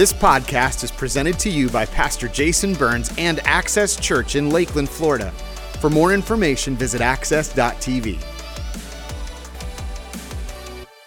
This podcast is presented to you by Pastor Jason Burns and Access Church in Lakeland, Florida. For more information, visit access.tv.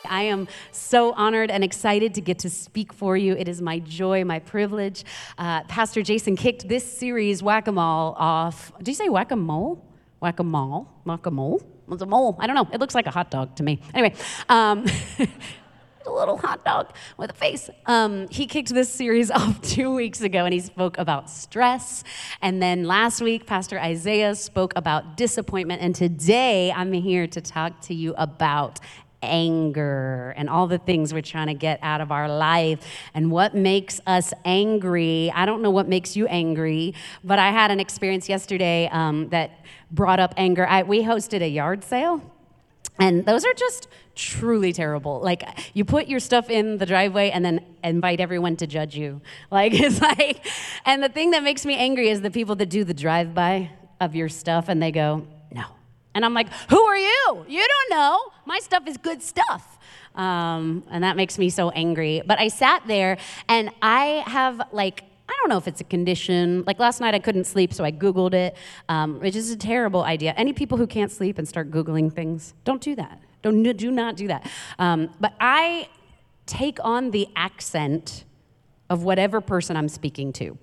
I am so honored and excited to get to speak for you. It is my joy, my privilege. Uh, Pastor Jason kicked this series, Whack a Mole, off. Did you say whack a mole? Whack a mole? Whack a mole? What's a mole? I don't know. It looks like a hot dog to me. Anyway, um, a little hot dog with a face. Um, he kicked this series off two weeks ago and he spoke about stress. And then last week, Pastor Isaiah spoke about disappointment. And today, I'm here to talk to you about anger and all the things we're trying to get out of our life and what makes us angry. I don't know what makes you angry, but I had an experience yesterday um, that brought up anger. I, we hosted a yard sale. And those are just truly terrible. Like you put your stuff in the driveway and then invite everyone to judge you. Like it's like and the thing that makes me angry is the people that do the drive-by of your stuff and they go, "No." And I'm like, "Who are you? You don't know. My stuff is good stuff." Um, and that makes me so angry. But I sat there and I have like I don't know if it's a condition. Like last night, I couldn't sleep, so I Googled it, um, which is a terrible idea. Any people who can't sleep and start Googling things, don't do that. Don't, do not do that. Um, but I take on the accent of whatever person I'm speaking to.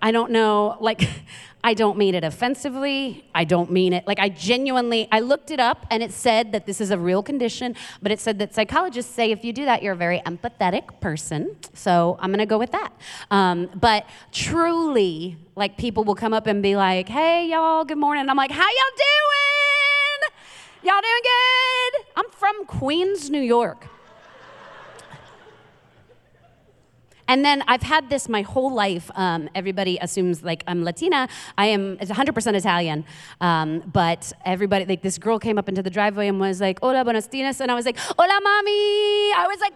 I don't know, like, I don't mean it offensively. I don't mean it, like, I genuinely, I looked it up and it said that this is a real condition, but it said that psychologists say if you do that, you're a very empathetic person. So I'm gonna go with that. Um, but truly, like, people will come up and be like, hey, y'all, good morning. I'm like, how y'all doing? Y'all doing good? I'm from Queens, New York. And then I've had this my whole life. Um, everybody assumes like I'm Latina. I am 100% Italian. Um, but everybody, like this girl came up into the driveway and was like, Hola, buenos dias. And I was like, Hola, mami. I was like,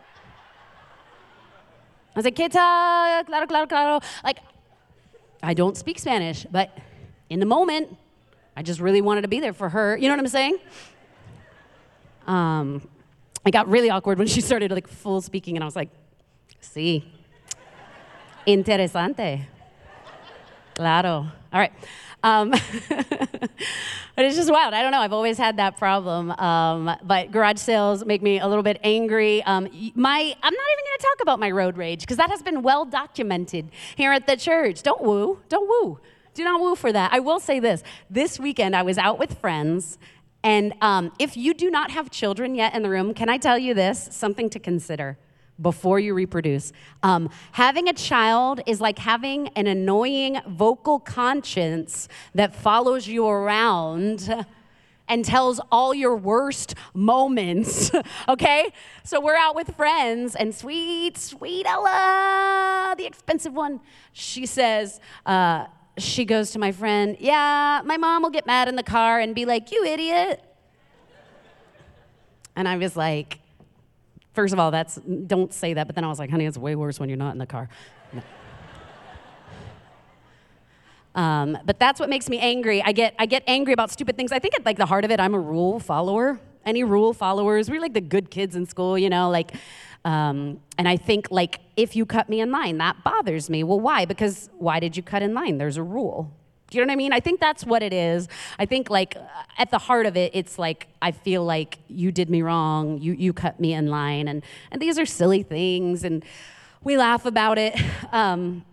I was like. Claro, claro, claro. Like, I don't speak Spanish, but in the moment, I just really wanted to be there for her. You know what I'm saying? Um, it got really awkward when she started like full speaking, and I was like, see. Interesante. Claro. All right. Um, but it's just wild. I don't know. I've always had that problem. Um, but garage sales make me a little bit angry. Um, my, I'm not even going to talk about my road rage because that has been well documented here at the church. Don't woo. Don't woo. Do not woo for that. I will say this. This weekend, I was out with friends. And um, if you do not have children yet in the room, can I tell you this? Something to consider before you reproduce. Um, having a child is like having an annoying vocal conscience that follows you around and tells all your worst moments, okay? So we're out with friends, and sweet, sweet Ella, the expensive one, she says, uh, she goes to my friend, Yeah, my mom will get mad in the car and be like, You idiot. And I was like, First of all, that's don't say that. But then I was like, honey, it's way worse when you're not in the car. No. Um, but that's what makes me angry. I get I get angry about stupid things. I think at like the heart of it, I'm a rule follower. Any rule followers, we're like the good kids in school, you know, like. Um, and I think like if you cut me in line, that bothers me. Well, why? Because why did you cut in line? There's a rule. Do you know what I mean? I think that's what it is. I think like at the heart of it, it's like I feel like you did me wrong, you you cut me in line, and and these are silly things, and we laugh about it. Um,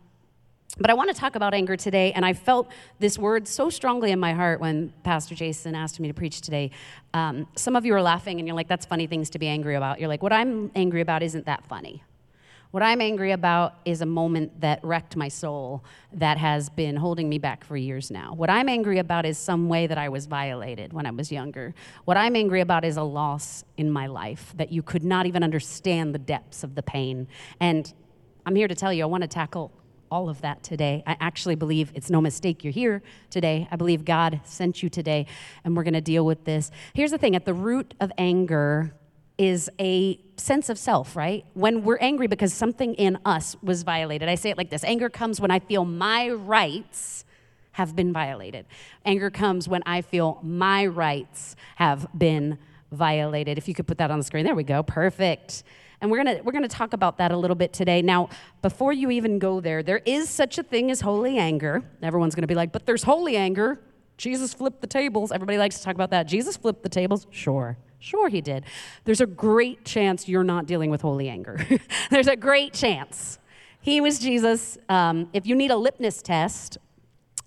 but I want to talk about anger today, and I felt this word so strongly in my heart when Pastor Jason asked me to preach today. Um, some of you are laughing, and you're like, "That's funny things to be angry about." You're like, "What I'm angry about isn't that funny." What I'm angry about is a moment that wrecked my soul that has been holding me back for years now. What I'm angry about is some way that I was violated when I was younger. What I'm angry about is a loss in my life that you could not even understand the depths of the pain. And I'm here to tell you, I want to tackle all of that today. I actually believe it's no mistake you're here today. I believe God sent you today, and we're going to deal with this. Here's the thing at the root of anger is a sense of self, right? When we're angry because something in us was violated. I say it like this anger comes when I feel my rights have been violated. Anger comes when I feel my rights have been violated. If you could put that on the screen, there we go, perfect. And we're to we're to talk about that a little bit today. Now, before you even go there, there is such a thing as holy anger. Everyone's to be like, "But there's holy anger. Jesus flipped the tables." Everybody likes to talk about that. Jesus flipped the tables? Sure. Sure, he did. There's a great chance you're not dealing with holy anger. There's a great chance. He was Jesus. Um, if you need a litmus test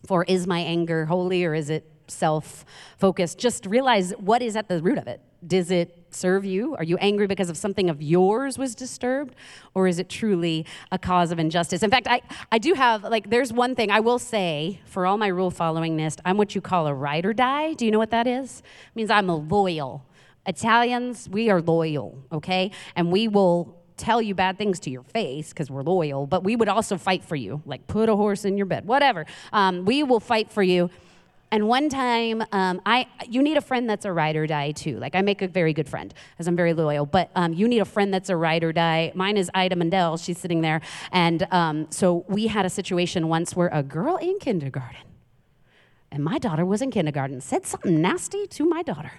for is my anger holy or is it self focused, just realize what is at the root of it. Does it serve you? Are you angry because of something of yours was disturbed? Or is it truly a cause of injustice? In fact, I, I do have, like, there's one thing I will say for all my rule followingness, I'm what you call a ride or die. Do you know what that is? It means I'm a loyal. Italians, we are loyal, okay? And we will tell you bad things to your face because we're loyal, but we would also fight for you, like put a horse in your bed, whatever. Um, we will fight for you. And one time, um, I you need a friend that's a ride or die too. Like I make a very good friend, as I'm very loyal. But um, you need a friend that's a ride or die. Mine is Ida Mandel. She's sitting there, and um, so we had a situation once where a girl in kindergarten, and my daughter was in kindergarten, said something nasty to my daughter,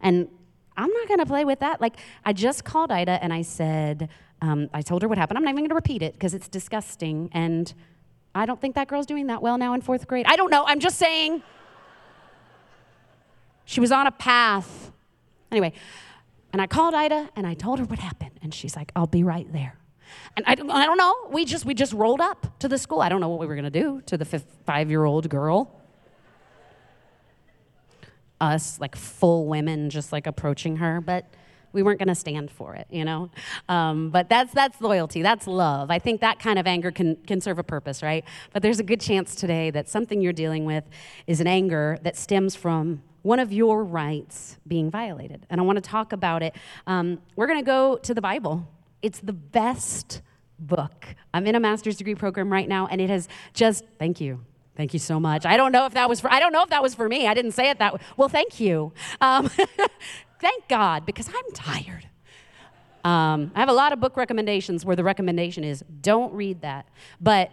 and I'm not going to play with that. Like, I just called Ida and I said, um, I told her what happened. I'm not even going to repeat it because it's disgusting. And I don't think that girl's doing that well now in fourth grade. I don't know. I'm just saying. She was on a path. Anyway, and I called Ida and I told her what happened. And she's like, I'll be right there. And I, I don't know. We just, we just rolled up to the school. I don't know what we were going to do to the five year old girl us, like full women, just like approaching her, but we weren't going to stand for it, you know. Um, but that's that's loyalty, that's love. I think that kind of anger can can serve a purpose, right? But there's a good chance today that something you're dealing with is an anger that stems from one of your rights being violated, and I want to talk about it. Um, we're going to go to the Bible. It's the best book. I'm in a master's degree program right now, and it has just thank you Thank you so much. I don't know if that was for I don't know if that was for me. I didn't say it that way. Well, thank you. Um, thank God because I'm tired. Um, I have a lot of book recommendations where the recommendation is don't read that. But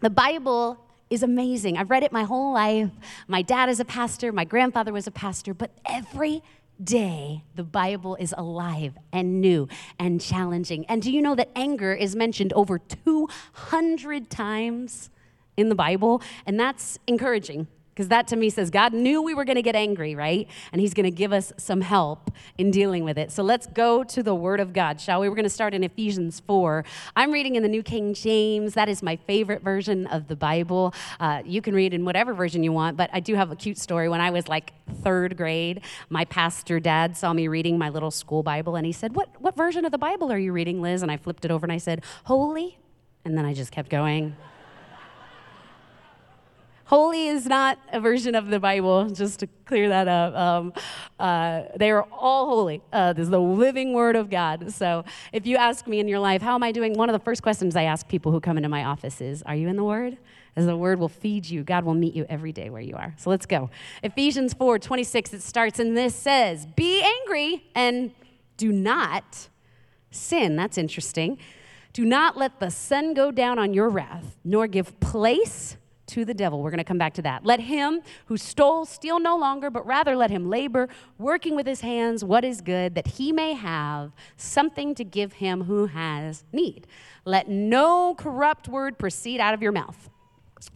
the Bible is amazing. I've read it my whole life. My dad is a pastor, my grandfather was a pastor, but every day the Bible is alive and new and challenging. And do you know that anger is mentioned over 200 times in the Bible, and that's encouraging because that to me says God knew we were going to get angry, right? And He's going to give us some help in dealing with it. So let's go to the Word of God, shall we? We're going to start in Ephesians 4. I'm reading in the New King James. That is my favorite version of the Bible. Uh, you can read in whatever version you want, but I do have a cute story. When I was like third grade, my pastor dad saw me reading my little school Bible, and he said, What, what version of the Bible are you reading, Liz? And I flipped it over and I said, Holy. And then I just kept going. Holy is not a version of the Bible, just to clear that up. Um, uh, they are all holy. Uh, this is the living word of God. So if you ask me in your life, how am I doing? One of the first questions I ask people who come into my office is, Are you in the word? As the word will feed you, God will meet you every day where you are. So let's go. Ephesians 4 26, it starts, and this says, Be angry and do not sin. That's interesting. Do not let the sun go down on your wrath, nor give place to the devil. We're going to come back to that. Let him who stole steal no longer, but rather let him labor, working with his hands what is good, that he may have something to give him who has need. Let no corrupt word proceed out of your mouth.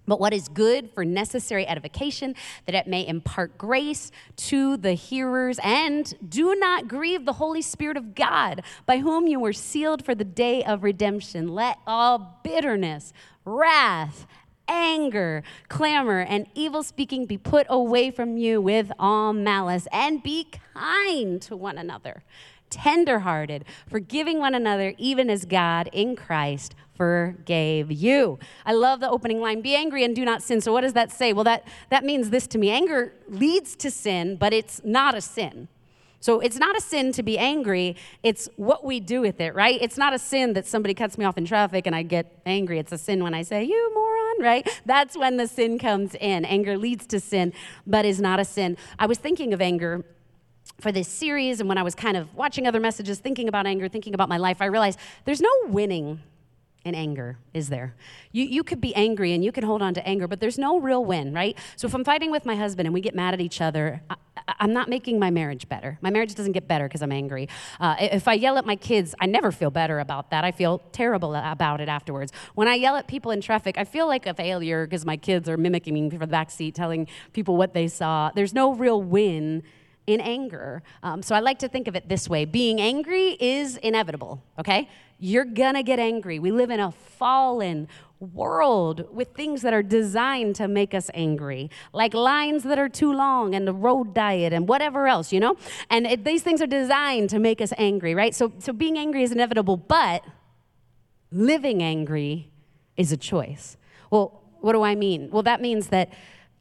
But what is good for necessary edification, that it may impart grace to the hearers. And do not grieve the Holy Spirit of God, by whom you were sealed for the day of redemption. Let all bitterness, wrath, anger, clamor, and evil speaking be put away from you with all malice, and be kind to one another, tenderhearted, forgiving one another, even as God in Christ forgave you. I love the opening line be angry and do not sin. So, what does that say? Well, that, that means this to me anger leads to sin, but it's not a sin. So it's not a sin to be angry, it's what we do with it, right? It's not a sin that somebody cuts me off in traffic and I get angry. It's a sin when I say, You moron, right? That's when the sin comes in. Anger leads to sin, but is not a sin. I was thinking of anger for this series, and when I was kind of watching other messages, thinking about anger, thinking about my life, I realized there's no winning in anger, is there? You, you could be angry and you can hold on to anger, but there's no real win, right? So if I'm fighting with my husband and we get mad at each other, I, I'm not making my marriage better. My marriage doesn't get better because I'm angry. Uh, if I yell at my kids, I never feel better about that. I feel terrible about it afterwards. When I yell at people in traffic, I feel like a failure because my kids are mimicking me from the back seat, telling people what they saw. There's no real win in anger. Um, so I like to think of it this way being angry is inevitable, okay? You're gonna get angry. We live in a fallen, world with things that are designed to make us angry, like lines that are too long and the road diet and whatever else, you know? And it, these things are designed to make us angry, right? So, so being angry is inevitable, but living angry is a choice. Well, what do I mean? Well, that means that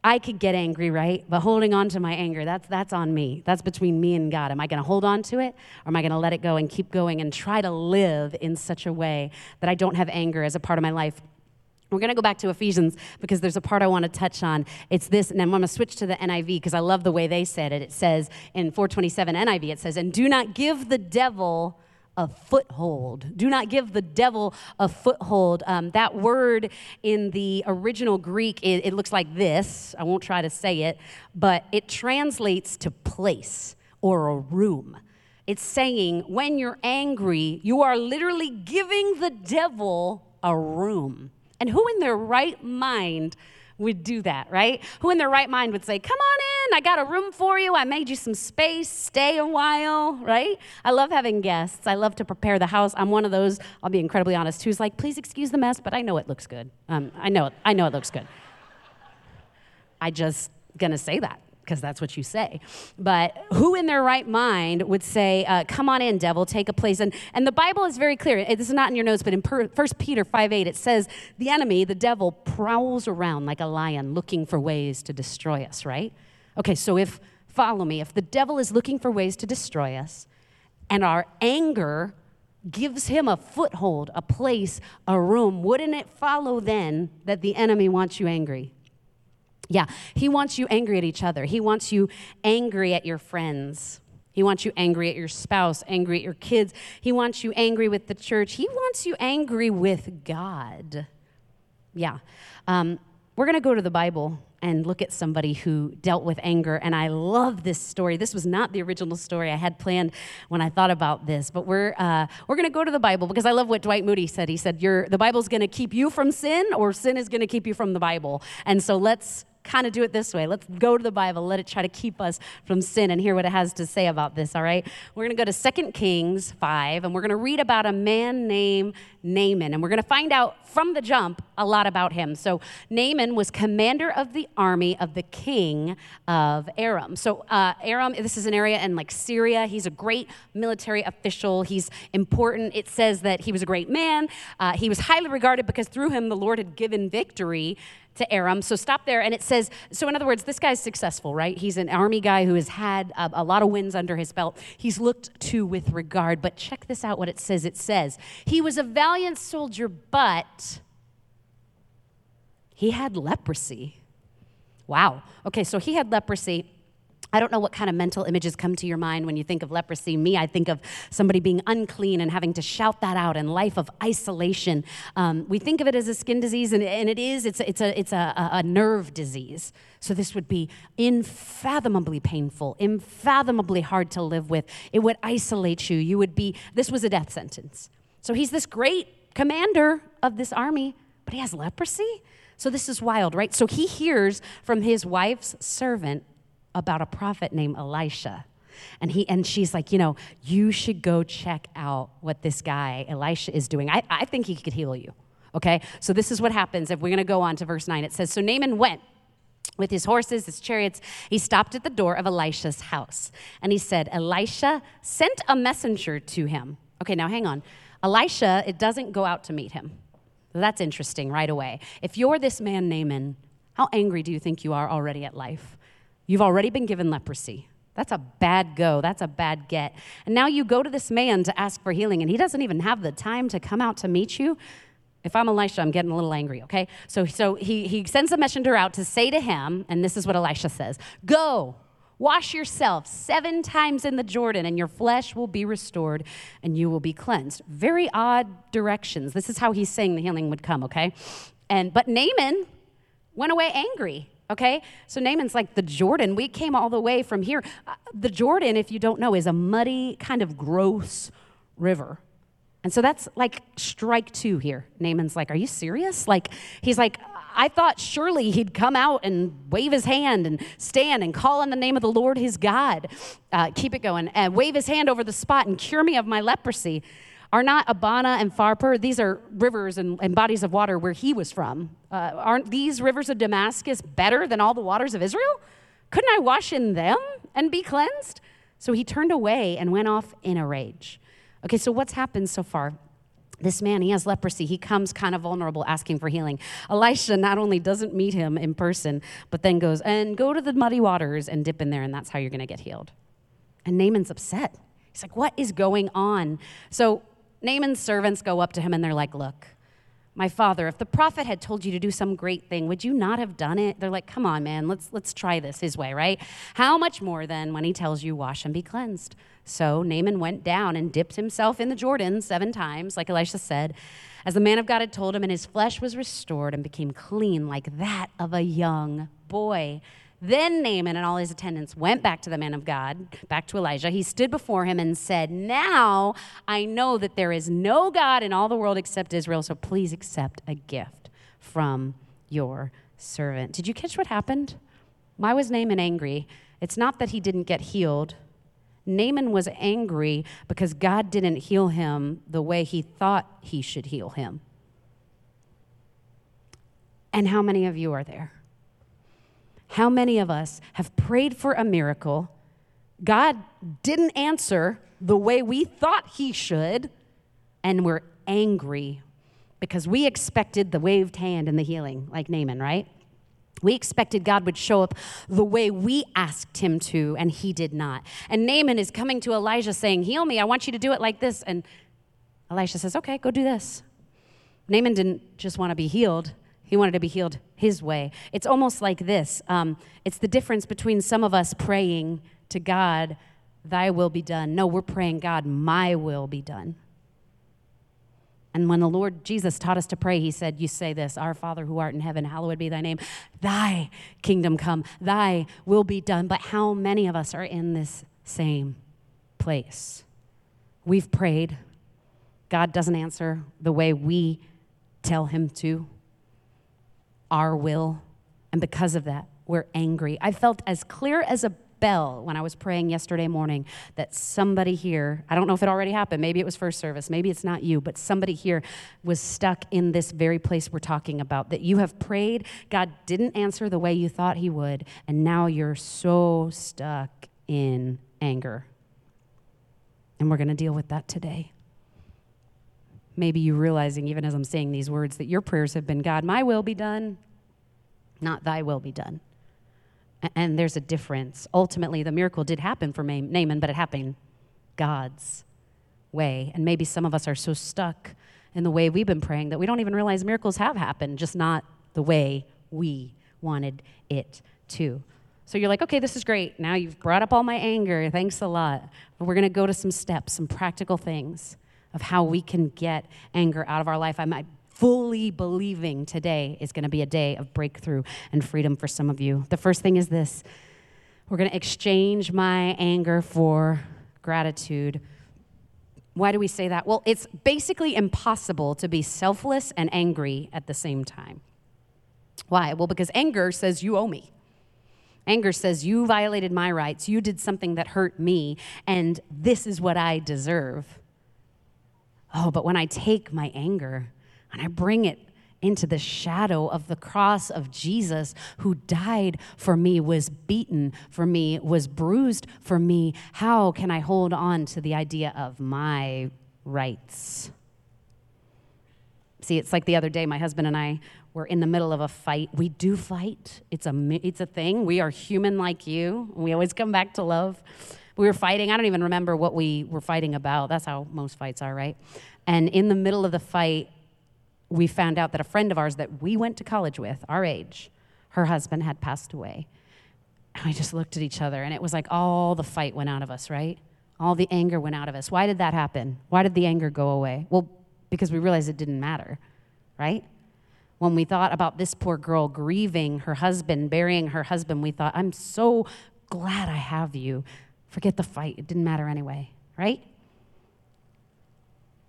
I could get angry, right? But holding on to my anger, that's, that's on me. That's between me and God. Am I going to hold on to it or am I going to let it go and keep going and try to live in such a way that I don't have anger as a part of my life? We're going to go back to Ephesians because there's a part I want to touch on. It's this, and I'm going to switch to the NIV because I love the way they said it. It says in 427 NIV, it says, And do not give the devil a foothold. Do not give the devil a foothold. Um, that word in the original Greek, it, it looks like this. I won't try to say it, but it translates to place or a room. It's saying when you're angry, you are literally giving the devil a room. And who in their right mind would do that, right? Who in their right mind would say, Come on in, I got a room for you, I made you some space, stay a while, right? I love having guests. I love to prepare the house. I'm one of those, I'll be incredibly honest, who's like, Please excuse the mess, but I know it looks good. Um, I know it, I know it looks good. I just gonna say that because that's what you say. But who in their right mind would say, uh, Come on in, devil, take a place? And, and the Bible is very clear. This is not in your notes, but in 1 Peter 5 8, it says, The enemy, the devil, prowls around like a lion looking for ways to destroy us, right? Okay, so if, follow me, if the devil is looking for ways to destroy us, and our anger gives him a foothold, a place, a room, wouldn't it follow then that the enemy wants you angry? Yeah, he wants you angry at each other. He wants you angry at your friends. He wants you angry at your spouse, angry at your kids. He wants you angry with the church. He wants you angry with God. Yeah. Um, we're going to go to the Bible and look at somebody who dealt with anger. And I love this story. This was not the original story I had planned when I thought about this, but we're, uh, we're going to go to the Bible because I love what Dwight Moody said. He said, the Bible's going to keep you from sin, or sin is going to keep you from the Bible. And so let's kind of do it this way. Let's go to the Bible, let it try to keep us from sin and hear what it has to say about this, all right? We're going to go to 2 Kings 5, and we're going to read about a man named Naaman, and we're going to find out from the jump a lot about him. So, Naaman was commander of the army of the king of Aram. So, uh, Aram, this is an area in like Syria. He's a great military official. He's important. It says that he was a great man. Uh, he was highly regarded because through him the Lord had given victory to Aram. So stop there. And it says, so in other words, this guy's successful, right? He's an army guy who has had a, a, lot of wins under his belt. He's looked to with regard. But check this out what it says. It says, he was a valiant soldier, but he had leprosy. Wow. Okay, so he had leprosy. I don't know what kind of mental images come to your mind when you think of leprosy. Me, I think of somebody being unclean and having to shout that out and life of isolation. Um, we think of it as a skin disease, and, and it is. It's, it's, a, it's a, a nerve disease. So this would be unfathomably painful, unfathomably hard to live with. It would isolate you. You would be, this was a death sentence. So he's this great commander of this army, but he has leprosy? So this is wild, right? So he hears from his wife's servant about a prophet named Elisha. And he and she's like, you know, you should go check out what this guy, Elisha, is doing. I, I think he could heal you. Okay? So this is what happens if we're gonna go on to verse 9. It says, So Naaman went with his horses, his chariots. He stopped at the door of Elisha's house. And he said, Elisha sent a messenger to him. Okay, now hang on. Elisha, it doesn't go out to meet him. That's interesting right away. If you're this man, Naaman, how angry do you think you are already at life? You've already been given leprosy. That's a bad go. That's a bad get. And now you go to this man to ask for healing, and he doesn't even have the time to come out to meet you. If I'm Elisha, I'm getting a little angry, okay? So, so he, he sends a messenger out to say to him, and this is what Elisha says Go, wash yourself seven times in the Jordan, and your flesh will be restored, and you will be cleansed. Very odd directions. This is how he's saying the healing would come, okay? And but Naaman went away angry Okay? So Naaman's like, the Jordan, we came all the way from here. Uh, the Jordan, if you don't know, is a muddy, kind of gross river. And so that's like strike two here. Naaman's like, Are you serious? Like, he's like, I thought surely he'd come out and wave his hand and stand and call on the name of the Lord his God. Uh, keep it going. And wave his hand over the spot and cure me of my leprosy. Are not Abana and Pharpar, these are rivers and, and bodies of water where he was from. Uh, aren't these rivers of Damascus better than all the waters of Israel? Couldn't I wash in them and be cleansed? So he turned away and went off in a rage. Okay, so what's happened so far? This man, he has leprosy. He comes kind of vulnerable, asking for healing. Elisha not only doesn't meet him in person, but then goes, and go to the muddy waters and dip in there, and that's how you're going to get healed. And Naaman's upset. He's like, what is going on? So Naaman's servants go up to him and they're like, look, my father, if the prophet had told you to do some great thing, would you not have done it? They're like, come on, man, let's, let's try this his way, right? How much more then when he tells you, wash and be cleansed? So Naaman went down and dipped himself in the Jordan seven times, like Elisha said, as the man of God had told him, and his flesh was restored and became clean like that of a young boy. Then Naaman and all his attendants went back to the man of God, back to Elijah. He stood before him and said, Now I know that there is no God in all the world except Israel, so please accept a gift from your servant. Did you catch what happened? Why was Naaman angry? It's not that he didn't get healed. Naaman was angry because God didn't heal him the way he thought he should heal him. And how many of you are there? How many of us have prayed for a miracle? God didn't answer the way we thought He should, and we're angry because we expected the waved hand and the healing, like Naaman, right? We expected God would show up the way we asked him to, and he did not. And Naaman is coming to Elijah saying, Heal me, I want you to do it like this. And Elisha says, Okay, go do this. Naaman didn't just want to be healed, he wanted to be healed his way. It's almost like this um, it's the difference between some of us praying to God, Thy will be done. No, we're praying, God, my will be done. And when the Lord Jesus taught us to pray, he said, You say this, Our Father who art in heaven, hallowed be thy name. Thy kingdom come, thy will be done. But how many of us are in this same place? We've prayed. God doesn't answer the way we tell him to our will. And because of that, we're angry. I felt as clear as a bell when I was praying yesterday morning that somebody here, I don't know if it already happened, maybe it was first service, maybe it's not you, but somebody here was stuck in this very place we're talking about. That you have prayed, God didn't answer the way you thought He would, and now you're so stuck in anger. And we're going to deal with that today maybe you realizing, even as I'm saying these words, that your prayers have been God, my will be done, not thy will be done. And there's a difference. Ultimately, the miracle did happen for Naaman, but it happened God's way. And maybe some of us are so stuck in the way we've been praying that we don't even realize miracles have happened, just not the way we wanted it to. So you're like, okay, this is great. Now you've brought up all my anger. Thanks a lot. But we're going to go to some steps, some practical things of how we can get anger out of our life. I'm fully believing today is going to be a day of breakthrough and freedom for some of you. The first thing is this we're going to exchange my anger for gratitude. Why do we say that? Well, it's basically impossible to be selfless and angry at the same time. Why? Well, because anger says, You owe me. Anger says, You violated my rights. You did something that hurt me, and this is what I deserve. Oh, but when I take my anger and I bring it into the shadow of the cross of Jesus, who died for me, was beaten for me, was bruised for me, how can I hold on to the idea of my rights? See, it's like the other day, my husband and I were in the middle of a fight. We do fight, it's a, it's a thing. We are human like you. We always come back to love we were fighting. I don't even remember what we were fighting about. That's how most fights are, right? And in the middle of the fight, we found out that a friend of ours that we went to college with, our age, her husband had passed away. And we just looked at each other, and it was like all the fight went out of us, right? All the anger went out of us. Why did that happen? Why did the anger go away? Well, because we realized it didn't matter, right? When we thought about this poor girl grieving her husband, burying her husband, we thought, I'm so glad I have you. Forget the fight, it didn't matter anyway, right?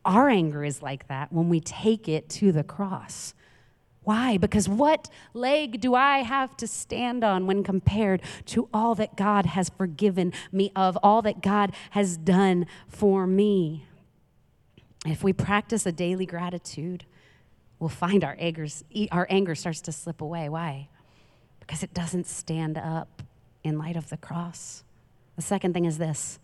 Our anger is like that when we take it to the cross. Why? Because what leg do I have to stand on when compared to all that God has forgiven me of, all that God has done for me? If we practice a daily gratitude, we'll find our, our anger starts to slip away. Why? Because it doesn't stand up in light of the cross. The second thing is this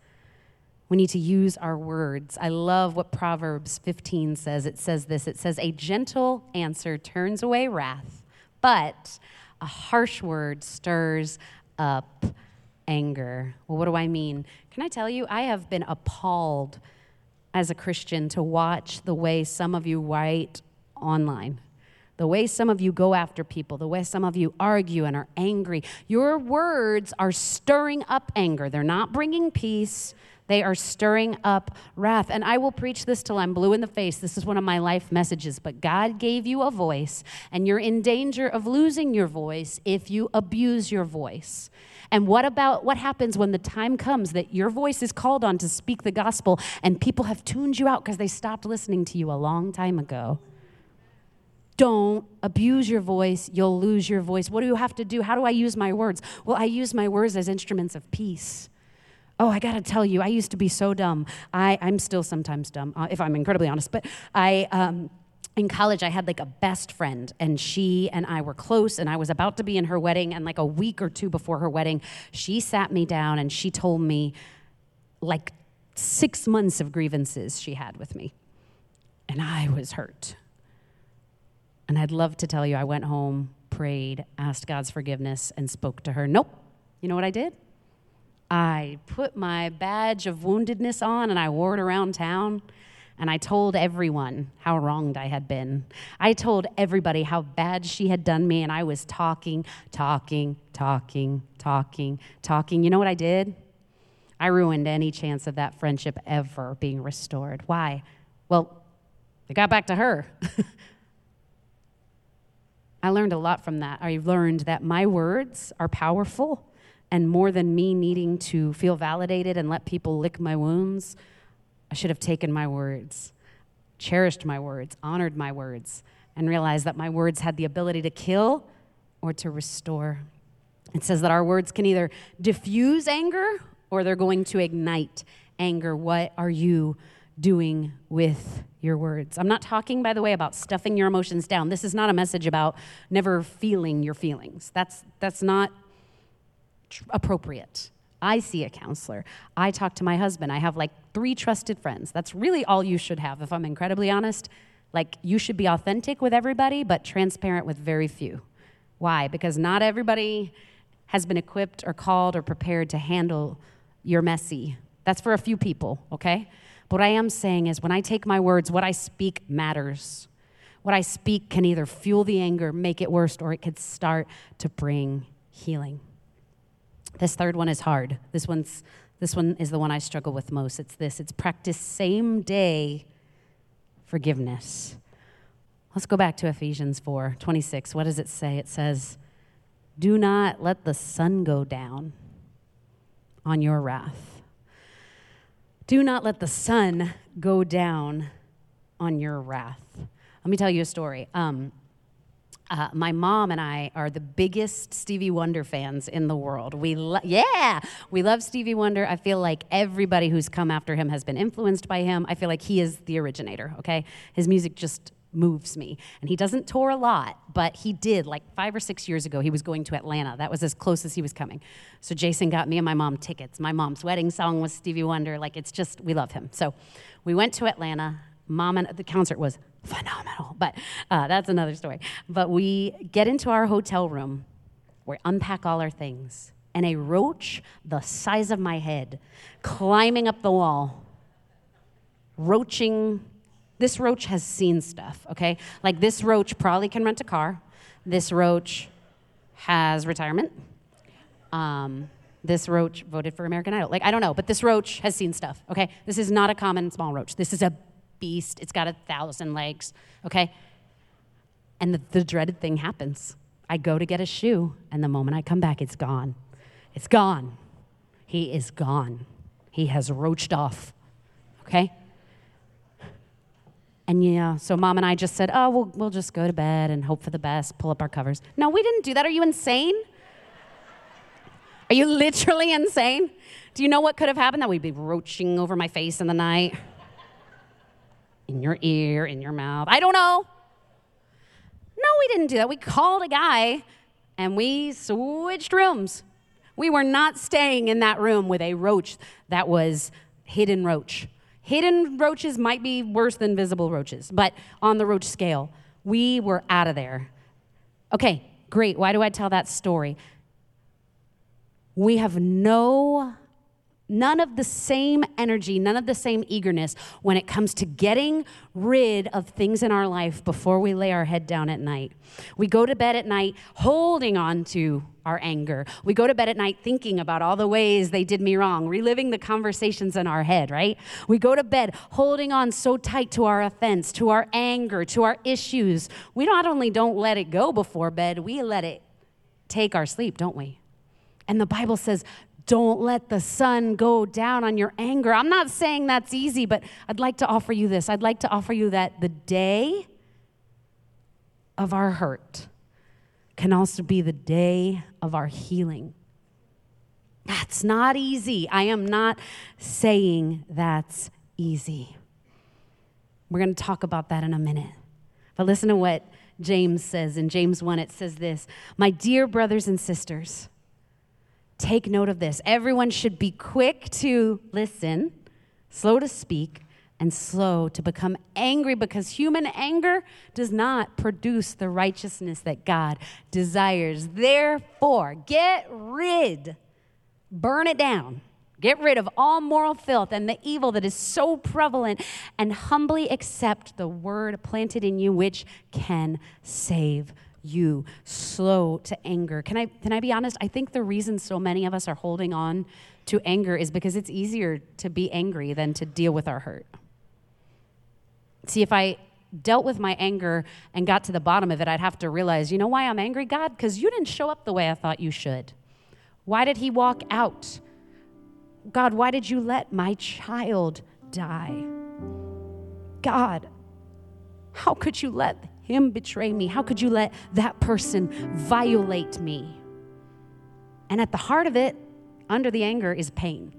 we need to use our words. I love what Proverbs 15 says. It says this it says, A gentle answer turns away wrath, but a harsh word stirs up anger. Well, what do I mean? Can I tell you, I have been appalled as a Christian to watch the way some of you write online the way some of you go after people, the way some of you argue and are angry. Your words are stirring up anger. They're not bringing peace, they are stirring up wrath. And I will preach this till I'm blue in the face. This is one of my life messages. But God gave you a voice, and you're in danger of losing your voice if you abuse your voice. And what about what happens when the time comes that your voice is called on to speak the gospel and people have tuned you out because they stopped listening to you a long time ago? Don't abuse your voice, you'll lose your voice. What do you have to do? How do I use my words? Well, I use my words as instruments of peace. Oh, I gotta tell you, I used to be so dumb. I, I'm still sometimes dumb, uh, if I'm incredibly honest, but I. Um, in college, I had like a best friend, and she and I were close, and I was about to be in her wedding. And like a week or two before her wedding, she sat me down and she told me like six months of grievances she had with me. And I was hurt. And I'd love to tell you, I went home, prayed, asked God's forgiveness, and spoke to her. Nope. You know what I did? I put my badge of woundedness on and I wore it around town. And I told everyone how wronged I had been. I told everybody how bad she had done me. And I was talking, talking, talking, talking, talking. You know what I did? I ruined any chance of that friendship ever being restored. Why? Well, it got back to her. I learned a lot from that. I learned that my words are powerful, and more than me needing to feel validated and let people lick my wounds, I should have taken my words, cherished my words, honored my words, and realized that my words had the ability to kill or to restore. It says that our words can either diffuse anger or they're going to ignite anger. What are you doing with your words. I'm not talking, by the way, about stuffing your emotions down. This is not a message about never feeling your feelings. That's, that's not tr- appropriate. I see a counselor. I talk to my husband. I have like three trusted friends. That's really all you should have, if I'm incredibly honest. Like, you should be authentic with everybody, but transparent with very few. Why? Because not everybody has been equipped or called or prepared to handle your messy. That's for a few people, okay? But what I am saying is when I take my words, what I speak matters. What I speak can either fuel the anger, make it worse, or it could start to bring healing. This third one is hard. This one's this one is the one I struggle with most. It's this. It's practice same day forgiveness. Let's go back to Ephesians 4 26. What does it say? It says, Do not let the sun go down on your wrath do not let the sun go down on your wrath. Let me tell you a story. Um, uh, my mom and I are the biggest Stevie Wonder fans in the world. We lo- yeah, we love Stevie Wonder. I feel like everybody who's come after him has been influenced by him. I feel like he is the originator. Okay, his music just moves me. And he doesn't tour a lot, but he did like five or six years ago. He was going to Atlanta. That was as close as he was coming. So Jason got me and my mom tickets. My mom's wedding song was Stevie Wonder. Like it's just, we love him. So we went to Atlanta. Mom and the concert was phenomenal, but uh, that's another story. But we get into our hotel room, we unpack all our things, and a roach the size of my head climbing up the wall, roaching this roach has seen stuff, okay? Like this roach probably can rent a car. This roach has retirement. Um, this roach voted for American Idol. Like, I don't know, but this roach has seen stuff, okay? This is not a common small roach. This is a beast. It's got a thousand legs, okay? And the, the dreaded thing happens. I go to get a shoe, and the moment I come back, it's gone. It's gone. He is gone. He has roached off. Okay? And yeah, so mom and I just said, oh, we'll, we'll just go to bed and hope for the best, pull up our covers. No, we didn't do that. Are you insane? Are you literally insane? Do you know what could have happened? That we'd be roaching over my face in the night, in your ear, in your mouth. I don't know. No, we didn't do that. We called a guy and we switched rooms. We were not staying in that room with a roach that was hidden roach. Hidden roaches might be worse than visible roaches, but on the roach scale, we were out of there. Okay, great. Why do I tell that story? We have no None of the same energy, none of the same eagerness when it comes to getting rid of things in our life before we lay our head down at night. We go to bed at night holding on to our anger. We go to bed at night thinking about all the ways they did me wrong, reliving the conversations in our head, right? We go to bed holding on so tight to our offense, to our anger, to our issues. We not only don't let it go before bed, we let it take our sleep, don't we? And the Bible says, don't let the sun go down on your anger. I'm not saying that's easy, but I'd like to offer you this. I'd like to offer you that the day of our hurt can also be the day of our healing. That's not easy. I am not saying that's easy. We're going to talk about that in a minute. But listen to what James says. In James 1, it says this My dear brothers and sisters, Take note of this. Everyone should be quick to listen, slow to speak, and slow to become angry because human anger does not produce the righteousness that God desires. Therefore, get rid, burn it down. Get rid of all moral filth and the evil that is so prevalent and humbly accept the word planted in you, which can save you slow to anger. Can I, can I be honest? I think the reason so many of us are holding on to anger is because it's easier to be angry than to deal with our hurt. See, if I dealt with my anger and got to the bottom of it, I'd have to realize, you know why I'm angry, God? Because you didn't show up the way I thought you should. Why did he walk out? God, why did you let my child die? God, how could you let him betray me? How could you let that person violate me? And at the heart of it, under the anger, is pain.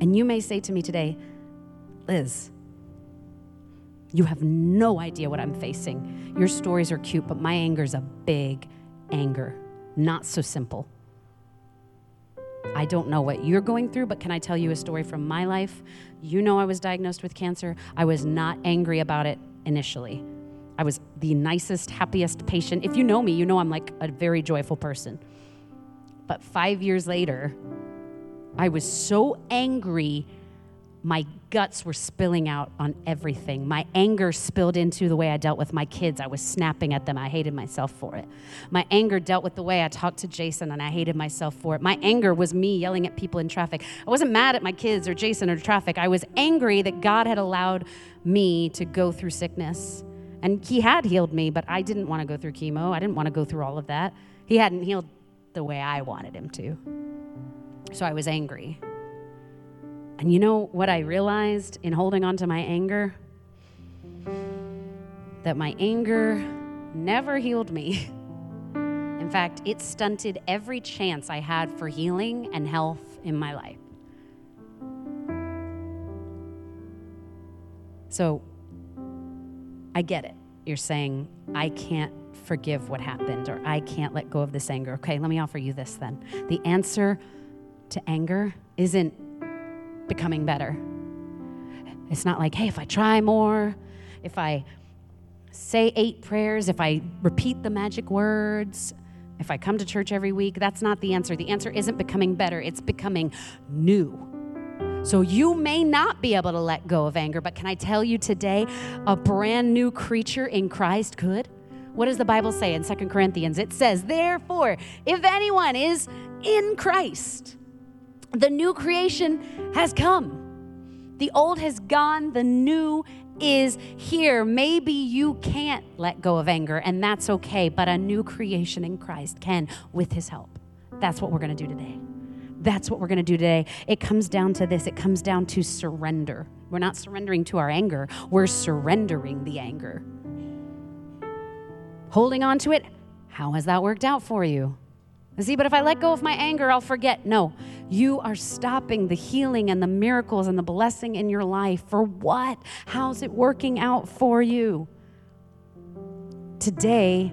And you may say to me today, Liz, you have no idea what I'm facing. Your stories are cute, but my anger is a big anger, not so simple. I don't know what you're going through, but can I tell you a story from my life? You know, I was diagnosed with cancer. I was not angry about it initially. I was the nicest, happiest patient. If you know me, you know I'm like a very joyful person. But five years later, I was so angry, my guts were spilling out on everything. My anger spilled into the way I dealt with my kids. I was snapping at them. I hated myself for it. My anger dealt with the way I talked to Jason, and I hated myself for it. My anger was me yelling at people in traffic. I wasn't mad at my kids or Jason or traffic. I was angry that God had allowed me to go through sickness. And He had healed me, but I didn't want to go through chemo. I didn't want to go through all of that. He hadn't healed the way I wanted Him to. So I was angry. And you know what I realized in holding on to my anger? That my anger never healed me. In fact, it stunted every chance I had for healing and health in my life. So I get it. You're saying, I can't forgive what happened or I can't let go of this anger. Okay, let me offer you this then. The answer to anger isn't becoming better. It's not like, hey, if I try more, if I say eight prayers, if I repeat the magic words, if I come to church every week, that's not the answer. The answer isn't becoming better, it's becoming new. So you may not be able to let go of anger, but can I tell you today, a brand new creature in Christ could? What does the Bible say in Second Corinthians? It says, Therefore, if anyone is in Christ, the new creation has come. The old has gone, the new is here. Maybe you can't let go of anger, and that's okay, but a new creation in Christ can with his help. That's what we're going to do today. That's what we're going to do today. It comes down to this it comes down to surrender. We're not surrendering to our anger, we're surrendering the anger. Holding on to it, how has that worked out for you? See, but if I let go of my anger, I'll forget. No, you are stopping the healing and the miracles and the blessing in your life. For what? How's it working out for you? Today,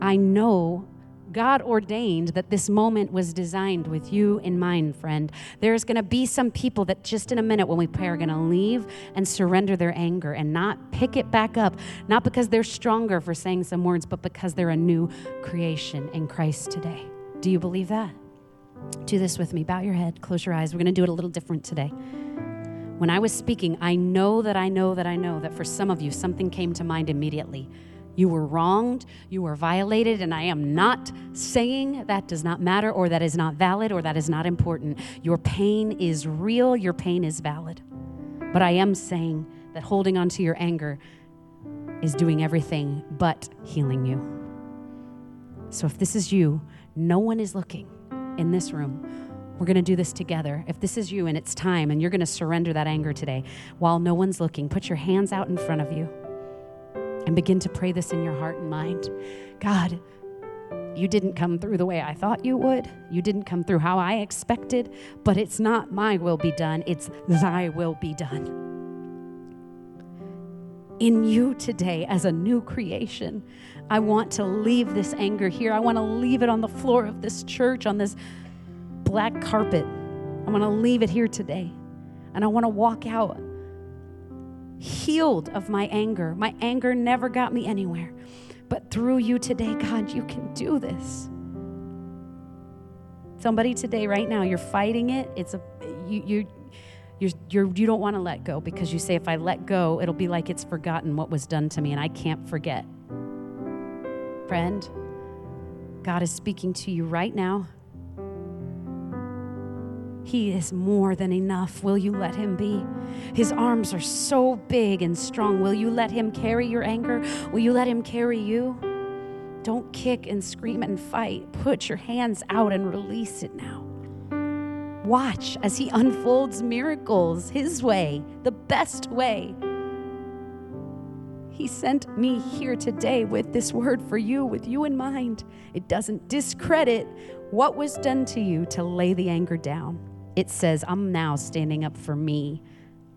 I know God ordained that this moment was designed with you in mind, friend. There's going to be some people that just in a minute when we pray are going to leave and surrender their anger and not pick it back up, not because they're stronger for saying some words, but because they're a new creation in Christ today. Do you believe that? Do this with me. Bow your head, close your eyes. We're going to do it a little different today. When I was speaking, I know that I know that I know that for some of you, something came to mind immediately. You were wronged, you were violated, and I am not saying that does not matter or that is not valid or that is not important. Your pain is real, your pain is valid. But I am saying that holding on to your anger is doing everything but healing you. So if this is you, no one is looking in this room. We're going to do this together. If this is you and it's time and you're going to surrender that anger today while no one's looking, put your hands out in front of you and begin to pray this in your heart and mind. God, you didn't come through the way I thought you would. You didn't come through how I expected, but it's not my will be done, it's thy will be done. In you today, as a new creation, I want to leave this anger here. I want to leave it on the floor of this church, on this black carpet. I want to leave it here today. And I want to walk out healed of my anger. My anger never got me anywhere. But through you today, God, you can do this. Somebody today, right now, you're fighting it. It's a you you you're, you're, you don't want to let go because you say, if I let go, it'll be like it's forgotten what was done to me, and I can't forget. Friend, God is speaking to you right now. He is more than enough. Will you let him be? His arms are so big and strong. Will you let him carry your anger? Will you let him carry you? Don't kick and scream and fight. Put your hands out and release it now. Watch as he unfolds miracles his way, the best way. He sent me here today with this word for you, with you in mind. It doesn't discredit what was done to you to lay the anger down. It says, I'm now standing up for me,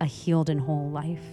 a healed and whole life.